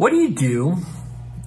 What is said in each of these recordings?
What do you do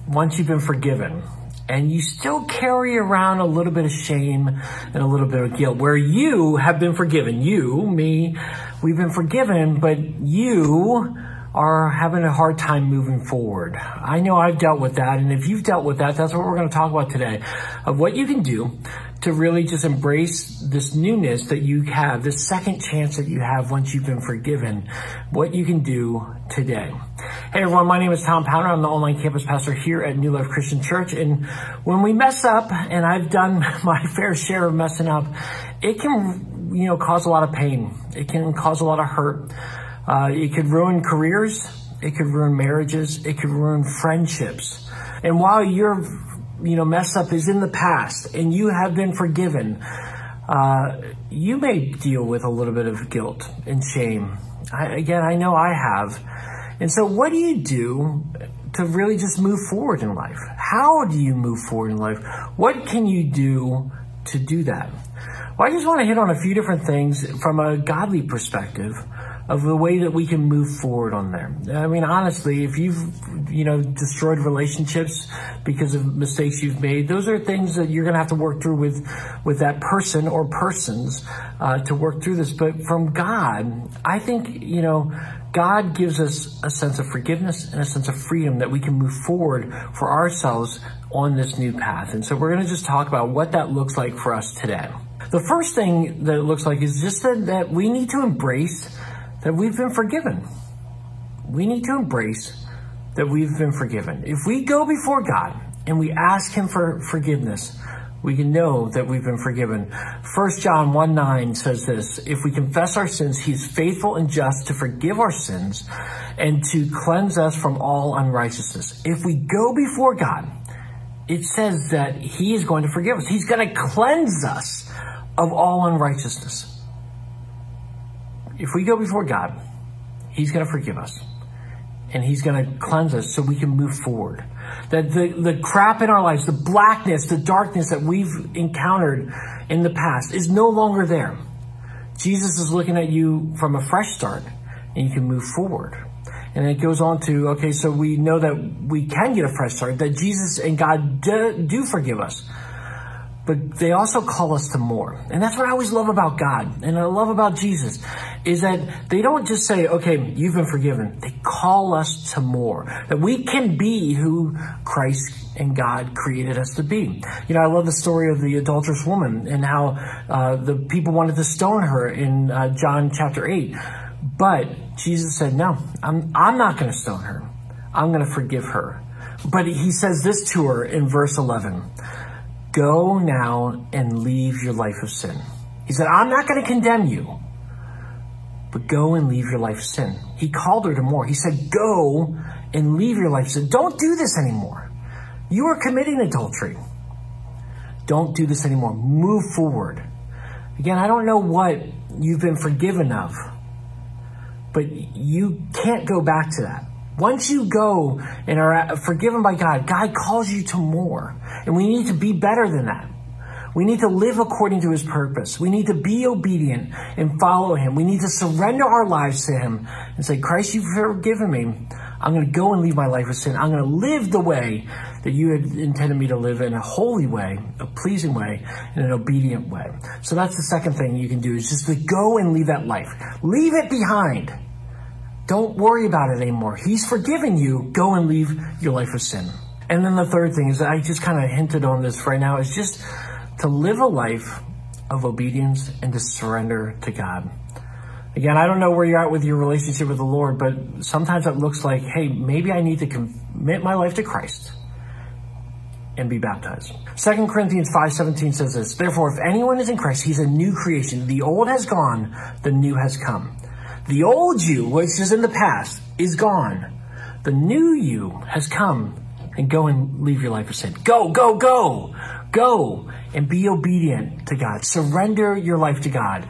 once you've been forgiven and you still carry around a little bit of shame and a little bit of guilt where you have been forgiven? You, me, we've been forgiven, but you are having a hard time moving forward. I know I've dealt with that, and if you've dealt with that, that's what we're going to talk about today of what you can do to really just embrace this newness that you have, this second chance that you have once you've been forgiven, what you can do today. Hey everyone, my name is Tom Pounder. I'm the online campus pastor here at New Life Christian Church. And when we mess up, and I've done my fair share of messing up, it can, you know, cause a lot of pain. It can cause a lot of hurt. Uh, it could ruin careers. It could ruin marriages. It could ruin friendships. And while your, you know, mess up is in the past and you have been forgiven, uh, you may deal with a little bit of guilt and shame. I, again, I know I have. And so what do you do to really just move forward in life? How do you move forward in life? What can you do to do that? Well, I just want to hit on a few different things from a godly perspective of the way that we can move forward on there. I mean, honestly, if you've, you know, destroyed relationships because of mistakes you've made, those are things that you're going to have to work through with, with that person or persons, uh, to work through this. But from God, I think, you know, God gives us a sense of forgiveness and a sense of freedom that we can move forward for ourselves on this new path. And so we're going to just talk about what that looks like for us today. The first thing that it looks like is just that, that we need to embrace that we've been forgiven. We need to embrace that we've been forgiven. If we go before God and we ask Him for forgiveness, we can know that we've been forgiven. 1 John 1 9 says this If we confess our sins, He's faithful and just to forgive our sins and to cleanse us from all unrighteousness. If we go before God, it says that He is going to forgive us, He's going to cleanse us of all unrighteousness if we go before God, He's going to forgive us and He's going to cleanse us so we can move forward. That the, the crap in our lives, the blackness, the darkness that we've encountered in the past is no longer there. Jesus is looking at you from a fresh start and you can move forward. And it goes on to, okay, so we know that we can get a fresh start, that Jesus and God do, do forgive us but they also call us to more. And that's what I always love about God and I love about Jesus is that they don't just say, okay, you've been forgiven. They call us to more. That we can be who Christ and God created us to be. You know, I love the story of the adulterous woman and how uh, the people wanted to stone her in uh, John chapter 8. But Jesus said, no, I'm, I'm not going to stone her. I'm going to forgive her. But he says this to her in verse 11. Go now and leave your life of sin. He said, I'm not going to condemn you, but go and leave your life of sin. He called her to more. He said, Go and leave your life of sin. Don't do this anymore. You are committing adultery. Don't do this anymore. Move forward. Again, I don't know what you've been forgiven of, but you can't go back to that. Once you go and are forgiven by God, God calls you to more. And we need to be better than that. We need to live according to his purpose. We need to be obedient and follow him. We need to surrender our lives to him and say, Christ, you've forgiven me. I'm going to go and leave my life of sin. I'm going to live the way that you had intended me to live in a holy way, a pleasing way, in an obedient way. So that's the second thing you can do is just to go and leave that life. Leave it behind. Don't worry about it anymore. He's forgiven you. Go and leave your life of sin. And then the third thing is I just kind of hinted on this right now is just to live a life of obedience and to surrender to God. Again, I don't know where you're at with your relationship with the Lord, but sometimes it looks like, hey, maybe I need to commit my life to Christ and be baptized. 2 Corinthians 5:17 says this, therefore if anyone is in Christ, he's a new creation. The old has gone, the new has come. The old you, which is in the past, is gone. The new you has come and go and leave your life of sin. Go, go, go, go and be obedient to God. Surrender your life to God.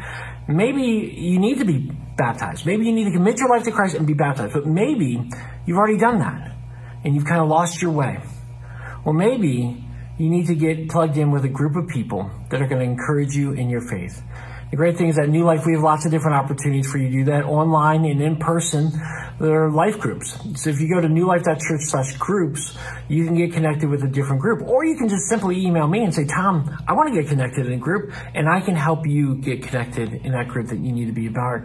Maybe you need to be baptized. Maybe you need to commit your life to Christ and be baptized. But maybe you've already done that and you've kind of lost your way. Well, maybe you need to get plugged in with a group of people that are going to encourage you in your faith The great thing is that New Life, we have lots of different opportunities for you to do that online and in person. There are life groups. So if you go to newlife.church slash groups, you can get connected with a different group. Or you can just simply email me and say, Tom, I want to get connected in a group and I can help you get connected in that group that you need to be about.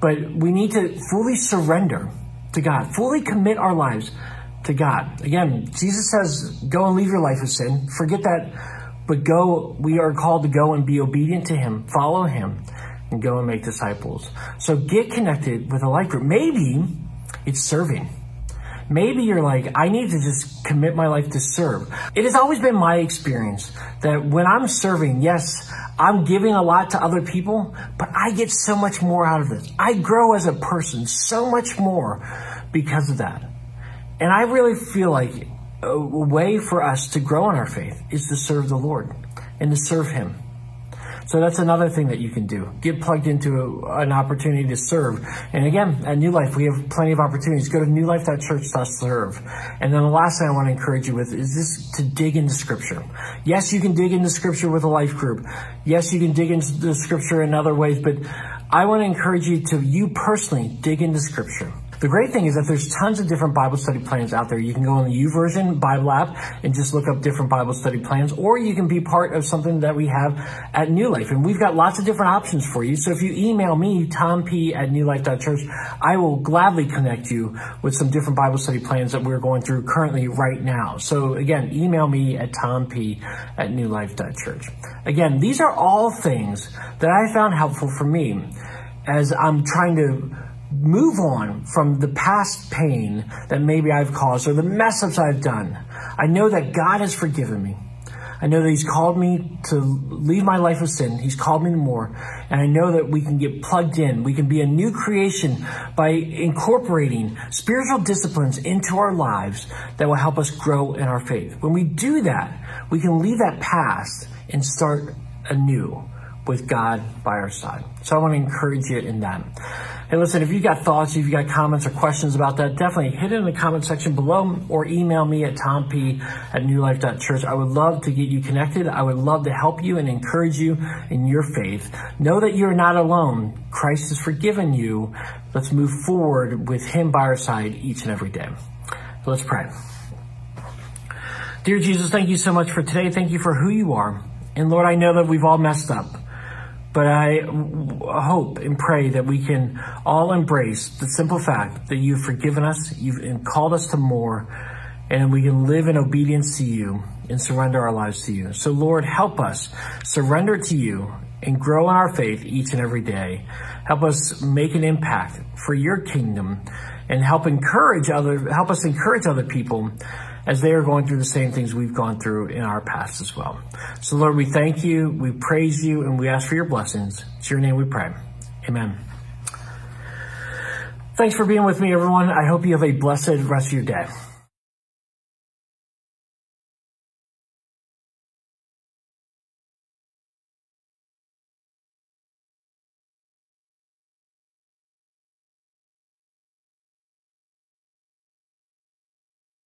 But we need to fully surrender to God, fully commit our lives to God. Again, Jesus says, go and leave your life of sin. Forget that, but go, we are called to go and be obedient to Him, follow Him, and go and make disciples. So get connected with a life group. Maybe it's serving. Maybe you're like, I need to just commit my life to serve. It has always been my experience that when I'm serving, yes, I'm giving a lot to other people, but I get so much more out of this. I grow as a person so much more because of that. And I really feel like a way for us to grow in our faith is to serve the Lord and to serve Him. So that's another thing that you can do. Get plugged into a, an opportunity to serve. And again, at New Life, we have plenty of opportunities. Go to newlife.church serve. And then the last thing I want to encourage you with is this to dig into scripture. Yes, you can dig into scripture with a life group. Yes, you can dig into the scripture in other ways, but I want to encourage you to, you personally, dig into scripture. The great thing is that there's tons of different Bible study plans out there. You can go on the YouVersion Bible app and just look up different Bible study plans, or you can be part of something that we have at New Life. And we've got lots of different options for you. So if you email me, Tom P at newlife.church, I will gladly connect you with some different Bible study plans that we're going through currently right now. So again, email me at Tom P at newlife.church. Again, these are all things that I found helpful for me as I'm trying to move on from the past pain that maybe I've caused or the mess ups I've done. I know that God has forgiven me. I know that He's called me to leave my life of sin. He's called me to more. And I know that we can get plugged in. We can be a new creation by incorporating spiritual disciplines into our lives that will help us grow in our faith. When we do that, we can leave that past and start anew with God by our side. So I want to encourage you in that. Hey, listen, if you got thoughts, if you got comments or questions about that, definitely hit it in the comment section below or email me at tomp at newlife.church. I would love to get you connected. I would love to help you and encourage you in your faith. Know that you're not alone. Christ has forgiven you. Let's move forward with Him by our side each and every day. So let's pray. Dear Jesus, thank you so much for today. Thank you for who you are. And Lord, I know that we've all messed up. But I hope and pray that we can all embrace the simple fact that you've forgiven us, you've called us to more, and we can live in obedience to you and surrender our lives to you. So Lord, help us surrender to you and grow in our faith each and every day. Help us make an impact for your kingdom and help encourage other, help us encourage other people as they are going through the same things we've gone through in our past as well. So Lord, we thank you, we praise you, and we ask for your blessings. It's your name we pray. Amen. Thanks for being with me, everyone. I hope you have a blessed rest of your day.